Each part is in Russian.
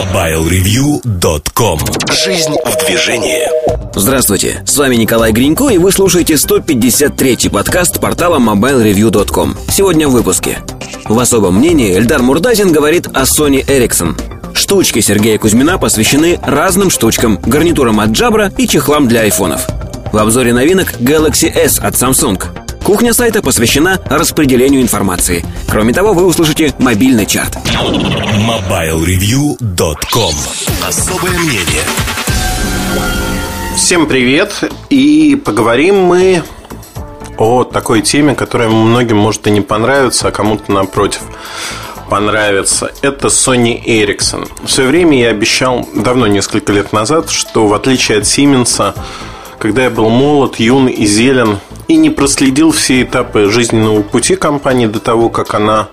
MobileReview.com Жизнь в движении. Здравствуйте, с вами Николай Гринько и вы слушаете 153-й подкаст портала MobileReview.com Сегодня в выпуске. В особом мнении Эльдар Мурдазин говорит о Sony Ericsson. Штучки Сергея Кузьмина посвящены разным штучкам, гарнитурам от Jabra и чехлам для айфонов. В обзоре новинок Galaxy S от Samsung. Кухня сайта посвящена распределению информации. Кроме того, вы услышите мобильный чарт. MobileReview.com Особое мнение Всем привет! И поговорим мы о такой теме, которая многим может и не понравиться, а кому-то напротив понравится. Это Sony Ericsson. В свое время я обещал, давно, несколько лет назад, что в отличие от Siemens, когда я был молод, юн и зелен, и не проследил все этапы жизненного пути компании до того, как она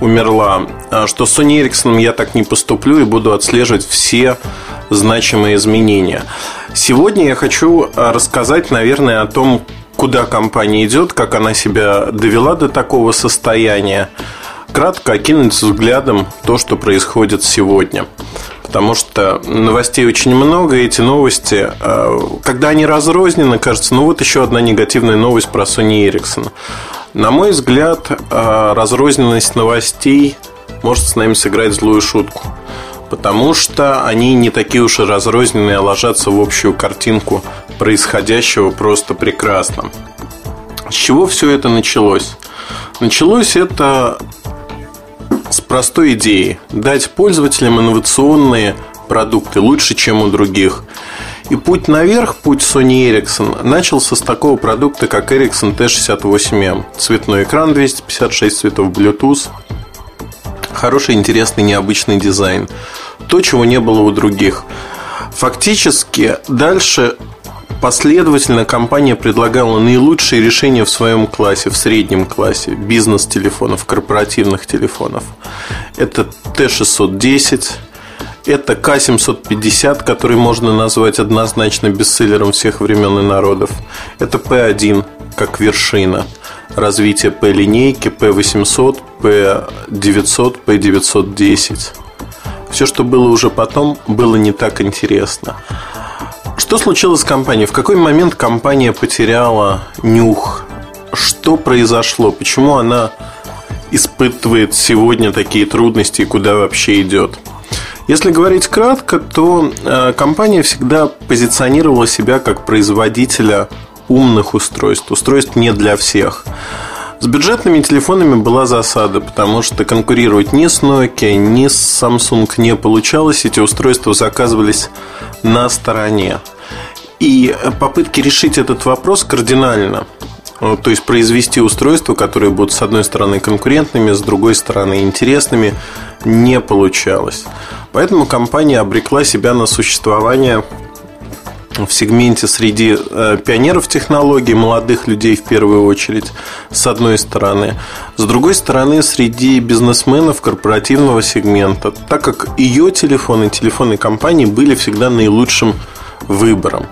умерла, а что с Sony Ericsson я так не поступлю и буду отслеживать все значимые изменения. Сегодня я хочу а, рассказать, наверное, о том, куда компания идет, как она себя довела до такого состояния. Кратко окинуть взглядом то, что происходит сегодня потому что новостей очень много, и эти новости, э, когда они разрознены, кажется, ну вот еще одна негативная новость про Sony Ericsson. На мой взгляд, э, разрозненность новостей может с нами сыграть злую шутку. Потому что они не такие уж и разрозненные, а ложатся в общую картинку происходящего просто прекрасно. С чего все это началось? Началось это простой идеей – дать пользователям инновационные продукты лучше, чем у других. И путь наверх, путь Sony Ericsson, начался с такого продукта, как Ericsson T68M. Цветной экран 256 цветов Bluetooth, хороший, интересный, необычный дизайн. То, чего не было у других. Фактически, дальше Последовательно компания предлагала наилучшие решения в своем классе, в среднем классе бизнес-телефонов, корпоративных телефонов. Это T610, это K750, который можно назвать однозначно бестселлером всех времен и народов. Это P1 как вершина развития P-линейки, P800, P900, P910. Все, что было уже потом, было не так интересно. Что случилось с компанией? В какой момент компания потеряла нюх? Что произошло? Почему она испытывает сегодня такие трудности и куда вообще идет? Если говорить кратко, то э, компания всегда позиционировала себя как производителя умных устройств, устройств не для всех. С бюджетными телефонами была засада, потому что конкурировать ни с Nokia, ни с Samsung не получалось. Эти устройства заказывались на стороне. И попытки решить этот вопрос кардинально то есть произвести устройства, которые будут с одной стороны конкурентными, с другой стороны интересными, не получалось. Поэтому компания обрекла себя на существование в сегменте среди э, пионеров технологий, молодых людей в первую очередь, с одной стороны. С другой стороны, среди бизнесменов корпоративного сегмента, так как ее телефоны, телефоны компании были всегда наилучшим выбором.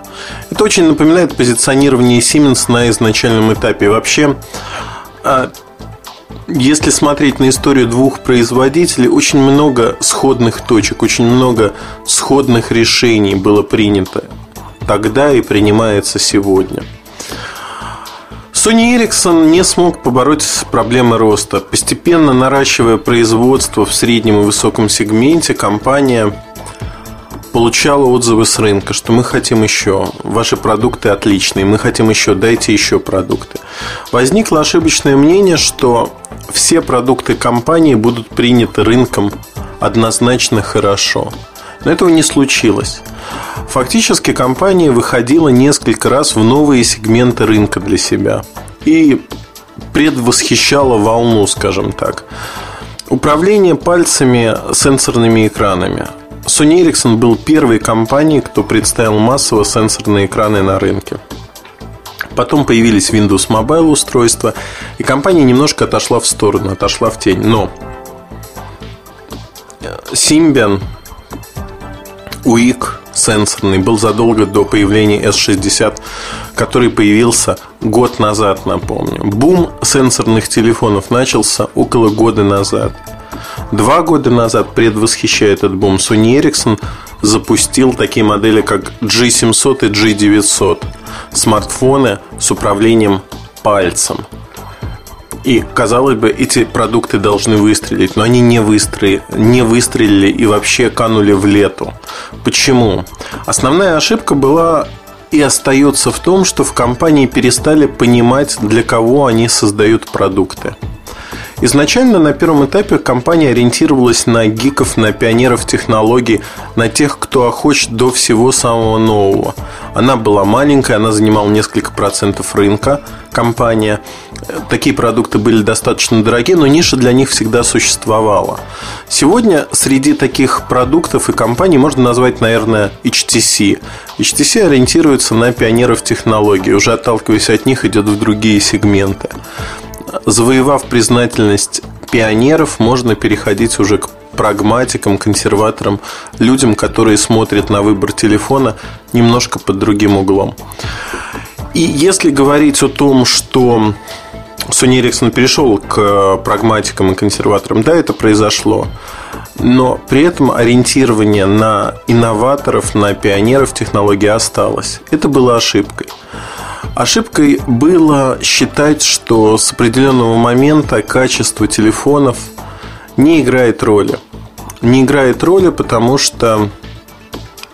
Это очень напоминает позиционирование Siemens на изначальном этапе. Вообще, а, если смотреть на историю двух производителей, очень много сходных точек, очень много сходных решений было принято тогда и принимается сегодня. Sony Ericsson не смог побороть проблемы роста. Постепенно наращивая производство в среднем и высоком сегменте, компания получала отзывы с рынка, что мы хотим еще, ваши продукты отличные, мы хотим еще, дайте еще продукты. Возникло ошибочное мнение, что все продукты компании будут приняты рынком однозначно хорошо. Но этого не случилось. Фактически компания выходила несколько раз в новые сегменты рынка для себя и предвосхищала волну, скажем так. Управление пальцами сенсорными экранами – Sony Ericsson был первой компанией, кто представил массово сенсорные экраны на рынке. Потом появились Windows Mobile устройства, и компания немножко отошла в сторону, отошла в тень. Но Symbian, UIC сенсорный был задолго до появления S60, который появился год назад, напомню. Бум сенсорных телефонов начался около года назад – Два года назад, предвосхищая этот бум, Sony Ericsson запустил такие модели, как G700 и G900. Смартфоны с управлением пальцем. И, казалось бы, эти продукты должны выстрелить, но они не, выстрелили, не выстрелили и вообще канули в лету. Почему? Основная ошибка была и остается в том, что в компании перестали понимать, для кого они создают продукты. Изначально на первом этапе компания ориентировалась на гиков, на пионеров технологий, на тех, кто охочет до всего самого нового. Она была маленькая, она занимала несколько процентов рынка, компания. Такие продукты были достаточно дорогие, но ниша для них всегда существовала. Сегодня среди таких продуктов и компаний можно назвать, наверное, HTC. HTC ориентируется на пионеров технологий, уже отталкиваясь от них, идет в другие сегменты завоевав признательность пионеров, можно переходить уже к прагматикам, консерваторам, людям, которые смотрят на выбор телефона немножко под другим углом. И если говорить о том, что Sony Ericsson перешел к прагматикам и консерваторам, да, это произошло. Но при этом ориентирование на инноваторов, на пионеров технологии осталось. Это было ошибкой. Ошибкой было считать, что с определенного момента качество телефонов не играет роли. Не играет роли, потому что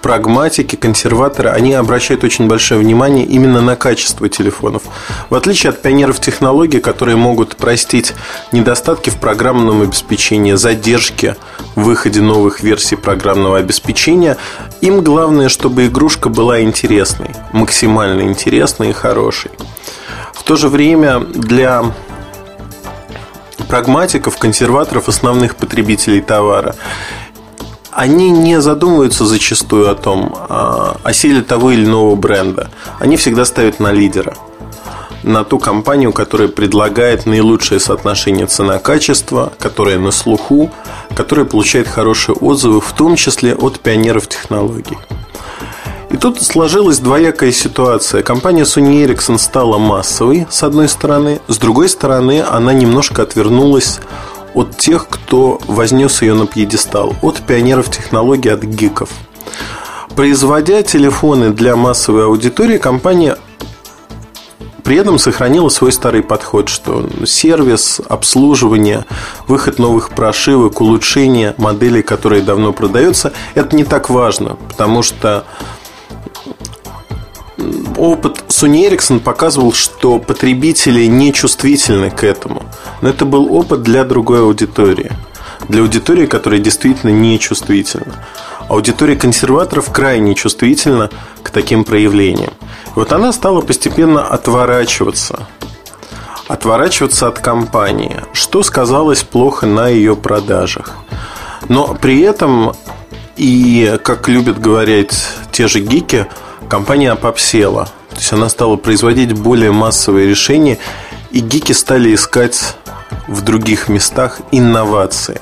прагматики, консерваторы, они обращают очень большое внимание именно на качество телефонов. В отличие от пионеров технологий, которые могут простить недостатки в программном обеспечении, задержки в выходе новых версий программного обеспечения, им главное, чтобы игрушка была интересной, максимально интересной и хорошей. В то же время для прагматиков, консерваторов, основных потребителей товара они не задумываются зачастую о том, а, о силе того или иного бренда. Они всегда ставят на лидера на ту компанию, которая предлагает наилучшее соотношение цена-качество, которая на слуху, которая получает хорошие отзывы, в том числе от пионеров технологий. И тут сложилась двоякая ситуация. Компания Sony Ericsson стала массовой, с одной стороны. С другой стороны, она немножко отвернулась от тех, кто вознес ее на пьедестал, от пионеров технологий, от гиков. Производя телефоны для массовой аудитории, компания при этом сохранила свой старый подход, что сервис, обслуживание, выход новых прошивок, улучшение моделей, которые давно продаются, это не так важно, потому что опыт Sony Ericsson показывал, что потребители не чувствительны к этому. Но это был опыт для другой аудитории. Для аудитории, которая действительно не чувствительна. Аудитория консерваторов крайне чувствительна к таким проявлениям. И вот она стала постепенно отворачиваться. Отворачиваться от компании, что сказалось плохо на ее продажах. Но при этом, и как любят говорить те же гики, компания попсела. То есть она стала производить более массовые решения, и гики стали искать в других местах инновации.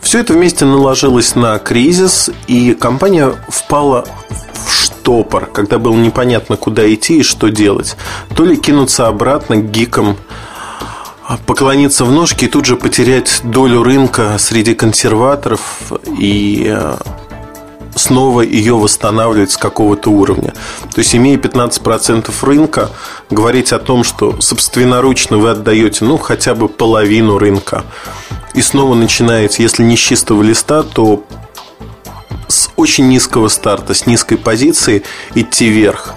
Все это вместе наложилось на кризис, и компания впала в штопор, когда было непонятно, куда идти и что делать. То ли кинуться обратно к гикам, поклониться в ножки и тут же потерять долю рынка среди консерваторов и э, снова ее восстанавливать с какого-то уровня. То есть, имея 15% рынка, говорить о том, что собственноручно вы отдаете, ну, хотя бы половину рынка, и снова начинаете, если не с чистого листа, то с очень низкого старта, с низкой позиции идти вверх.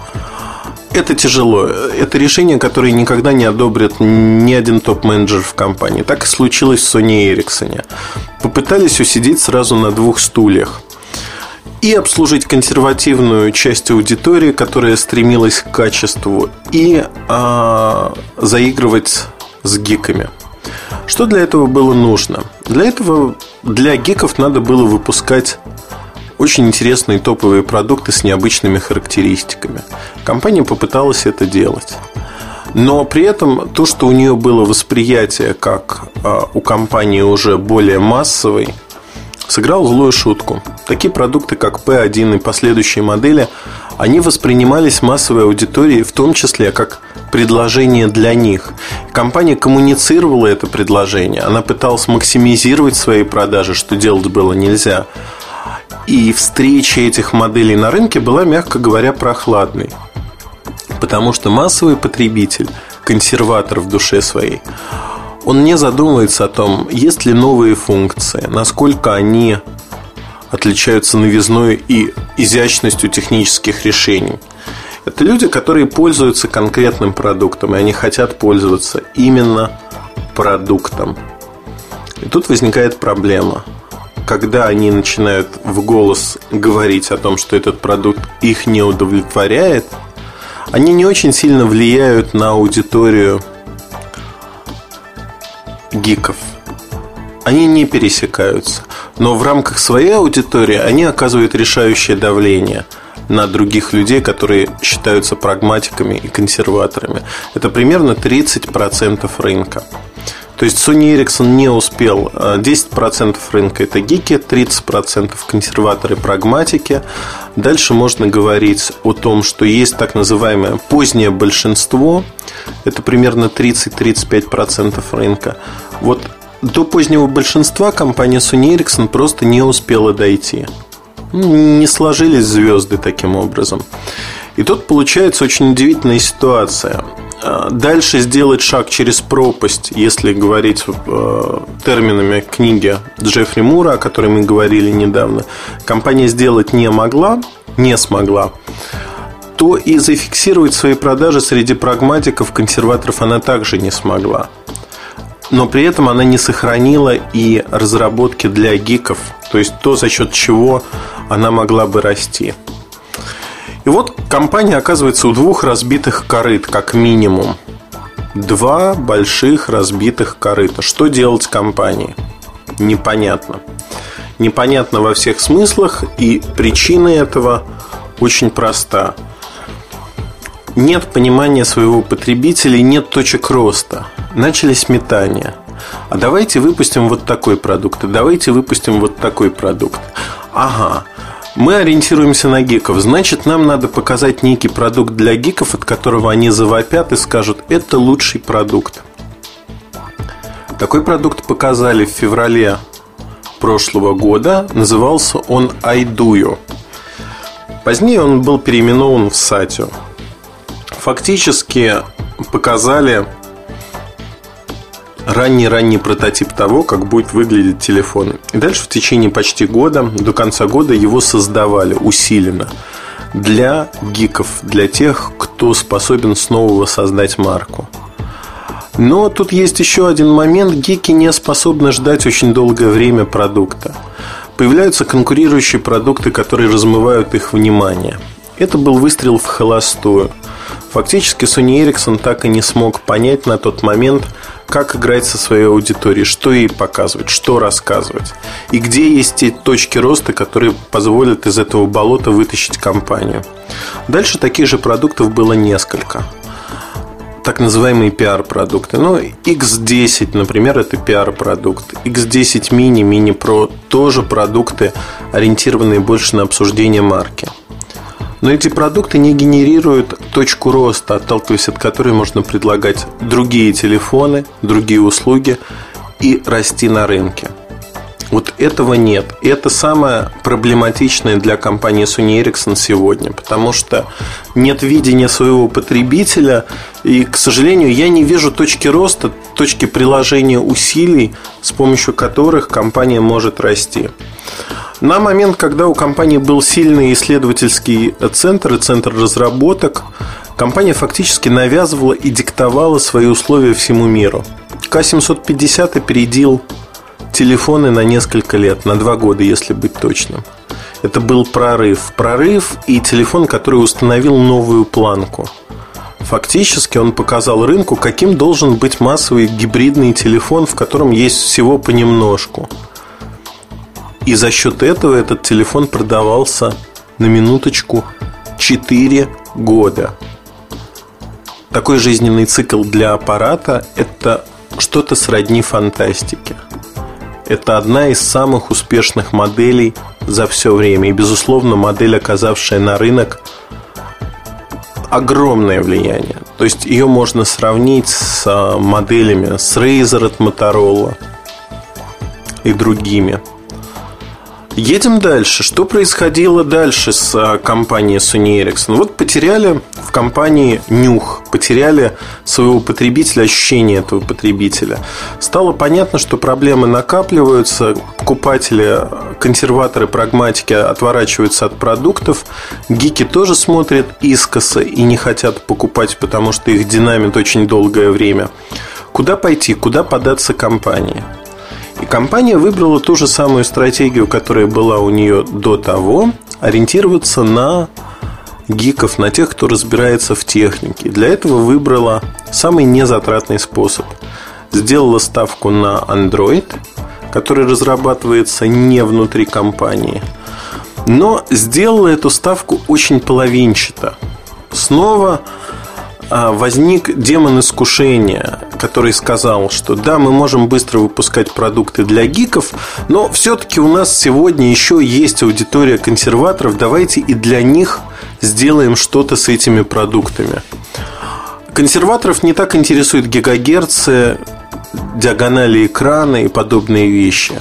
Это тяжело. Это решение, которое никогда не одобрит ни один топ-менеджер в компании. Так и случилось в Sony Ericsson. Попытались усидеть сразу на двух стульях и обслужить консервативную часть аудитории, которая стремилась к качеству, и а, заигрывать с гиками. Что для этого было нужно? Для этого для гиков надо было выпускать очень интересные топовые продукты с необычными характеристиками. Компания попыталась это делать. Но при этом то, что у нее было восприятие как а, у компании уже более массовой – сыграл злую шутку. Такие продукты, как P1 и последующие модели, они воспринимались массовой аудиторией, в том числе как предложение для них. Компания коммуницировала это предложение, она пыталась максимизировать свои продажи, что делать было нельзя. И встреча этих моделей на рынке была, мягко говоря, прохладной. Потому что массовый потребитель, консерватор в душе своей, он не задумывается о том, есть ли новые функции, насколько они отличаются новизной и изящностью технических решений. Это люди, которые пользуются конкретным продуктом, и они хотят пользоваться именно продуктом. И тут возникает проблема. Когда они начинают в голос говорить о том, что этот продукт их не удовлетворяет, они не очень сильно влияют на аудиторию гиков. Они не пересекаются. Но в рамках своей аудитории они оказывают решающее давление на других людей, которые считаются прагматиками и консерваторами. Это примерно 30% рынка. То есть Sony Ericsson не успел. 10% рынка это гики, 30% консерваторы прагматики. Дальше можно говорить о том, что есть так называемое позднее большинство. Это примерно 30-35% рынка. Вот до позднего большинства компания Sony Ericsson просто не успела дойти. Не сложились звезды таким образом. И тут получается очень удивительная ситуация. А, дальше сделать шаг через пропасть, если говорить э, терминами книги Джеффри Мура, о которой мы говорили недавно, компания сделать не могла, не смогла, то и зафиксировать свои продажи среди прагматиков, консерваторов она также не смогла но при этом она не сохранила и разработки для гиков, то есть то, за счет чего она могла бы расти. И вот компания оказывается у двух разбитых корыт, как минимум. Два больших разбитых корыта. Что делать компании? Непонятно. Непонятно во всех смыслах, и причина этого очень проста. Нет понимания своего потребителя, нет точек роста начались метания. А давайте выпустим вот такой продукт, а давайте выпустим вот такой продукт. Ага, мы ориентируемся на гиков. Значит, нам надо показать некий продукт для гиков, от которого они завопят и скажут, это лучший продукт. Такой продукт показали в феврале прошлого года. Назывался он iDuo. Позднее он был переименован в Satio. Фактически показали ранний-ранний прототип того, как будет выглядеть телефон. И дальше в течение почти года, до конца года его создавали усиленно для гиков, для тех, кто способен снова воссоздать марку. Но тут есть еще один момент. Гики не способны ждать очень долгое время продукта. Появляются конкурирующие продукты, которые размывают их внимание. Это был выстрел в холостую. Фактически Sony Ericsson так и не смог понять на тот момент, как играть со своей аудиторией, что ей показывать, что рассказывать. И где есть те точки роста, которые позволят из этого болота вытащить компанию. Дальше таких же продуктов было несколько так называемые пиар-продукты. Ну, X10, например, это пиар-продукт. X10 Mini, Mini Pro тоже продукты, ориентированные больше на обсуждение марки. Но эти продукты не генерируют точку роста, отталкиваясь от которой можно предлагать другие телефоны, другие услуги и расти на рынке. Вот этого нет. И это самое проблематичное для компании Sony Ericsson сегодня, потому что нет видения своего потребителя, и, к сожалению, я не вижу точки роста, точки приложения усилий, с помощью которых компания может расти. На момент, когда у компании был сильный исследовательский центр и центр разработок, компания фактически навязывала и диктовала свои условия всему миру. К-750 опередил телефоны на несколько лет, на два года, если быть точным. Это был прорыв. Прорыв и телефон, который установил новую планку. Фактически он показал рынку, каким должен быть массовый гибридный телефон, в котором есть всего понемножку – и за счет этого этот телефон продавался на минуточку 4 года. Такой жизненный цикл для аппарата – это что-то сродни фантастике. Это одна из самых успешных моделей за все время. И, безусловно, модель, оказавшая на рынок огромное влияние. То есть ее можно сравнить с а, моделями с Razer от Motorola и другими. Едем дальше. Что происходило дальше с а, компанией Sony Ericsson? Вот потеряли в компании нюх, потеряли своего потребителя, ощущение этого потребителя. Стало понятно, что проблемы накапливаются, покупатели, консерваторы, прагматики отворачиваются от продуктов, гики тоже смотрят искоса и не хотят покупать, потому что их динамит очень долгое время. Куда пойти, куда податься компании? И компания выбрала ту же самую стратегию, которая была у нее до того, ориентироваться на гиков, на тех, кто разбирается в технике. Для этого выбрала самый незатратный способ. Сделала ставку на Android, который разрабатывается не внутри компании, но сделала эту ставку очень половинчато. Снова возник демон искушения, который сказал, что да, мы можем быстро выпускать продукты для гиков, но все-таки у нас сегодня еще есть аудитория консерваторов, давайте и для них сделаем что-то с этими продуктами. Консерваторов не так интересуют гигагерцы, диагонали экрана и подобные вещи.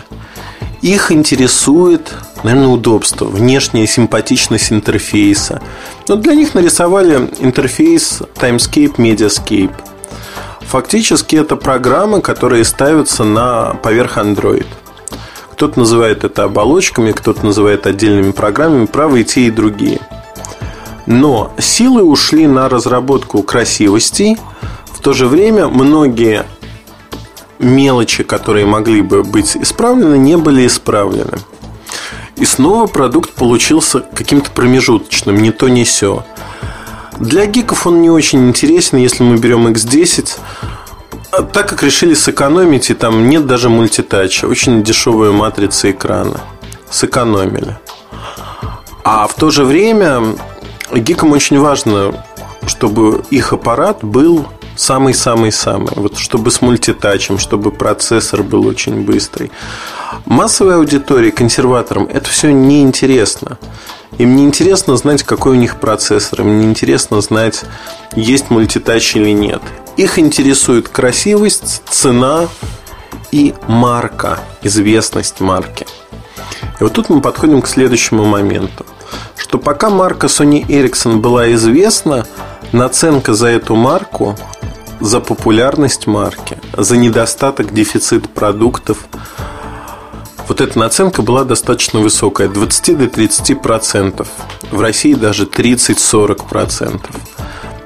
Их интересует наверное, удобство, внешняя симпатичность интерфейса. Но для них нарисовали интерфейс Timescape, Mediascape. Фактически это программы, которые ставятся на поверх Android. Кто-то называет это оболочками, кто-то называет отдельными программами, правы и те, и другие. Но силы ушли на разработку красивостей. В то же время многие мелочи, которые могли бы быть исправлены, не были исправлены. И снова продукт получился каким-то промежуточным, не то, не все. Для гиков он не очень интересен, если мы берем X10. А так как решили сэкономить, и там нет даже мультитача, очень дешевая матрица экрана. Сэкономили. А в то же время гикам очень важно, чтобы их аппарат был самый-самый-самый. Вот чтобы с мультитачем, чтобы процессор был очень быстрый. Массовой аудитории, консерваторам это все неинтересно. Им не интересно знать, какой у них процессор, им не интересно знать, есть мультитач или нет. Их интересует красивость, цена и марка, известность марки. И вот тут мы подходим к следующему моменту. Что пока марка Sony Ericsson была известна, наценка за эту марку, за популярность марки, за недостаток, дефицит продуктов – вот эта наценка была достаточно высокая, от 20 до 30 процентов. В России даже 30-40 процентов.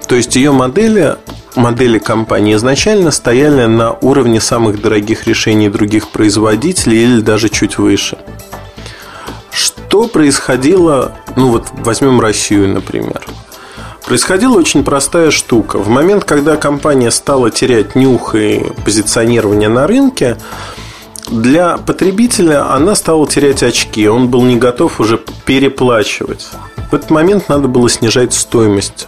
То есть ее модели, модели компании изначально стояли на уровне самых дорогих решений других производителей или даже чуть выше. Что происходило, ну вот возьмем Россию, например. Происходила очень простая штука. В момент, когда компания стала терять нюх и позиционирование на рынке, для потребителя она стала терять очки. Он был не готов уже переплачивать. В этот момент надо было снижать стоимость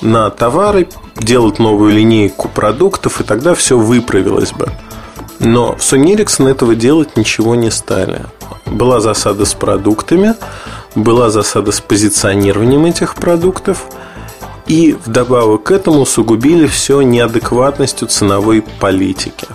на товары, делать новую линейку продуктов, и тогда все выправилось бы. Но в Sony Ericsson этого делать ничего не стали. Была засада с продуктами, была засада с позиционированием этих продуктов, и вдобавок к этому усугубили все неадекватностью ценовой политики.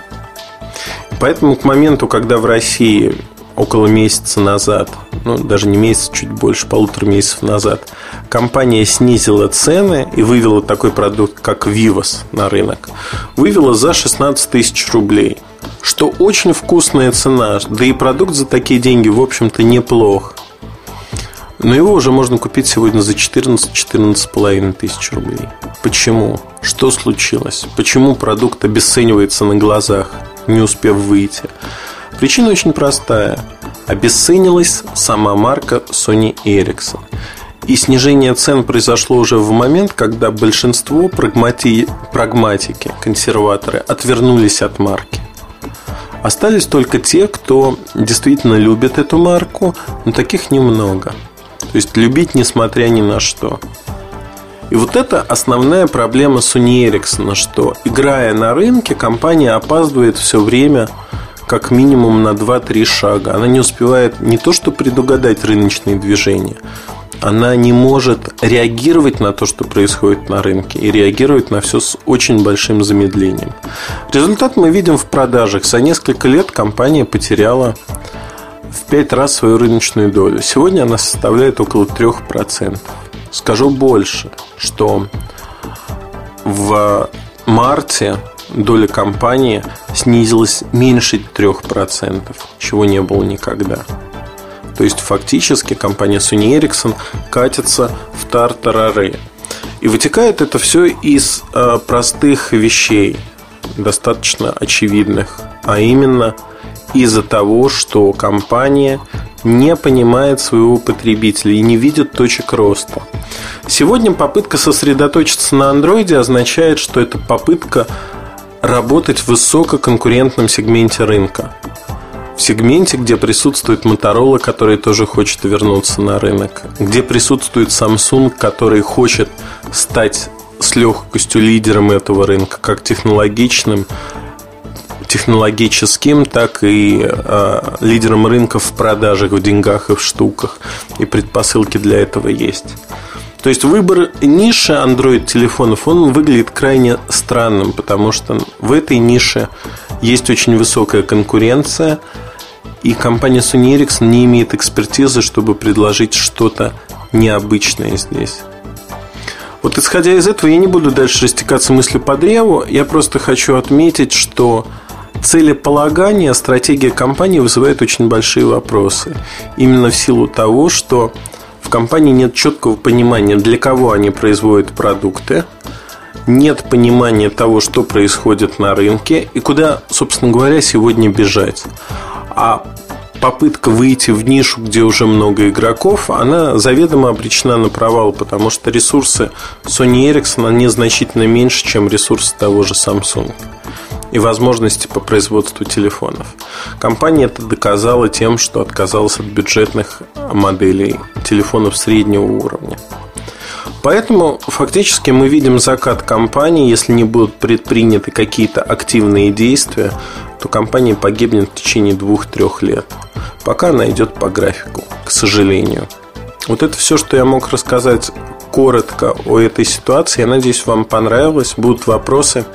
Поэтому к моменту, когда в России около месяца назад, ну даже не месяц, чуть больше, полутора месяцев назад, компания снизила цены и вывела такой продукт, как Vivos на рынок, вывела за 16 тысяч рублей. Что очень вкусная цена, да и продукт за такие деньги, в общем-то, неплох. Но его уже можно купить сегодня за 14-14,5 тысяч рублей. Почему? Что случилось? Почему продукт обесценивается на глазах? не успев выйти. Причина очень простая. Обесценилась сама марка Sony Ericsson. И снижение цен произошло уже в момент, когда большинство прагмати... прагматики, консерваторы, отвернулись от марки. Остались только те, кто действительно любит эту марку, но таких немного. То есть любить несмотря ни на что. И вот это основная проблема Sony Ericsson, что играя на рынке, компания опаздывает все время как минимум на 2-3 шага. Она не успевает не то что предугадать рыночные движения, она не может реагировать на то, что происходит на рынке, и реагировать на все с очень большим замедлением. Результат мы видим в продажах. За несколько лет компания потеряла в 5 раз свою рыночную долю. Сегодня она составляет около 3%. Скажу больше, что в марте доля компании снизилась меньше 3%, чего не было никогда. То есть фактически компания Sony Ericsson катится в тартарары. И вытекает это все из э, простых вещей, достаточно очевидных, а именно из-за того, что компания не понимает своего потребителя и не видит точек роста. Сегодня попытка сосредоточиться на андроиде означает, что это попытка работать в высококонкурентном сегменте рынка. В сегменте, где присутствует Motorola, который тоже хочет вернуться на рынок, где присутствует Samsung, который хочет стать с легкостью лидером этого рынка, как технологичным, технологическим, так и э, лидером рынка в продажах, в деньгах и в штуках. И предпосылки для этого есть. То есть выбор ниши Android телефонов, он выглядит крайне странным, потому что в этой нише есть очень высокая конкуренция, и компания Sony Ericsson не имеет экспертизы, чтобы предложить что-то необычное здесь. Вот исходя из этого, я не буду дальше растекаться мыслью по древу, я просто хочу отметить, что целеполагание, стратегия компании вызывает очень большие вопросы. Именно в силу того, что в компании нет четкого понимания, для кого они производят продукты, нет понимания того, что происходит на рынке и куда, собственно говоря, сегодня бежать. А попытка выйти в нишу, где уже много игроков, она заведомо обречена на провал, потому что ресурсы Sony Ericsson они значительно меньше, чем ресурсы того же Samsung и возможности по производству телефонов. Компания это доказала тем, что отказалась от бюджетных моделей телефонов среднего уровня. Поэтому фактически мы видим закат компании, если не будут предприняты какие-то активные действия, то компания погибнет в течение двух-трех лет, пока она идет по графику, к сожалению. Вот это все, что я мог рассказать коротко о этой ситуации. Я надеюсь, вам понравилось. Будут вопросы,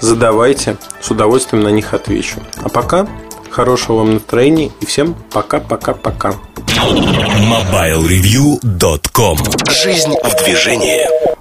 задавайте. С удовольствием на них отвечу. А пока хорошего вам настроения и всем пока-пока-пока. MobileReview.com Жизнь в движении